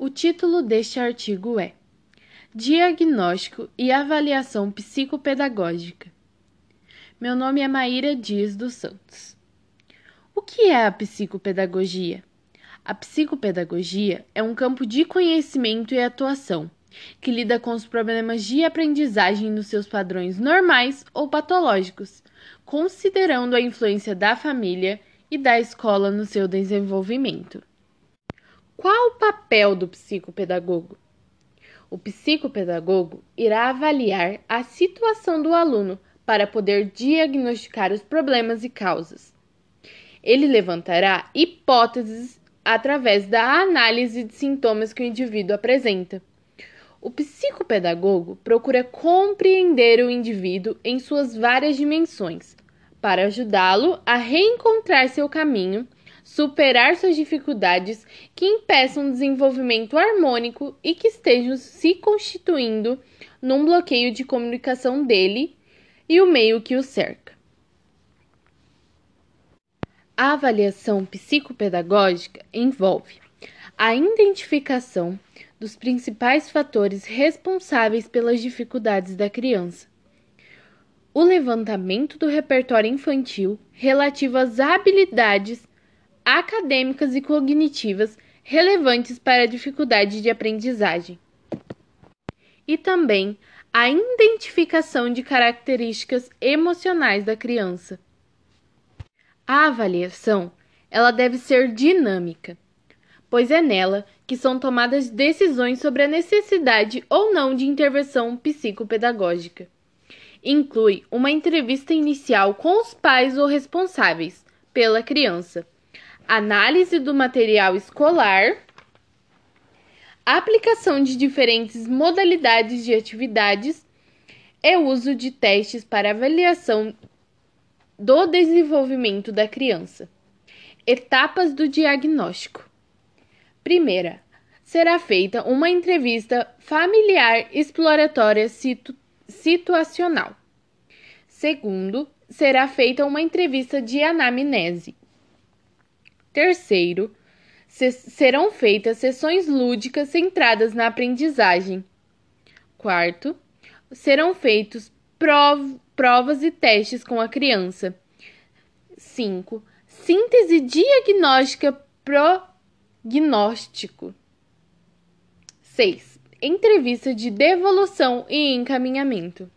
O título deste artigo é Diagnóstico e Avaliação Psicopedagógica. Meu nome é Maíra Dias dos Santos. O que é a psicopedagogia? A psicopedagogia é um campo de conhecimento e atuação que lida com os problemas de aprendizagem nos seus padrões normais ou patológicos, considerando a influência da família e da escola no seu desenvolvimento. Qual o papel do psicopedagogo? O psicopedagogo irá avaliar a situação do aluno para poder diagnosticar os problemas e causas. Ele levantará hipóteses através da análise de sintomas que o indivíduo apresenta. O psicopedagogo procura compreender o indivíduo em suas várias dimensões, para ajudá-lo a reencontrar seu caminho, superar suas dificuldades que impeçam o desenvolvimento harmônico e que estejam se constituindo num bloqueio de comunicação dele e o meio que o cerca. A avaliação psicopedagógica envolve a identificação dos principais fatores responsáveis pelas dificuldades da criança, o levantamento do repertório infantil relativo às habilidades acadêmicas e cognitivas relevantes para a dificuldade de aprendizagem, e também a identificação de características emocionais da criança. A avaliação, ela deve ser dinâmica, pois é nela que são tomadas decisões sobre a necessidade ou não de intervenção psicopedagógica. Inclui uma entrevista inicial com os pais ou responsáveis pela criança, análise do material escolar, aplicação de diferentes modalidades de atividades e uso de testes para avaliação do desenvolvimento da criança. Etapas do diagnóstico. Primeira, será feita uma entrevista familiar exploratória situ situacional. Segundo, será feita uma entrevista de anamnese. Terceiro, serão feitas sessões lúdicas centradas na aprendizagem. Quarto, serão feitos prov provas e testes com a criança. 5. Síntese diagnóstica prognóstico. 6. Entrevista de devolução e encaminhamento.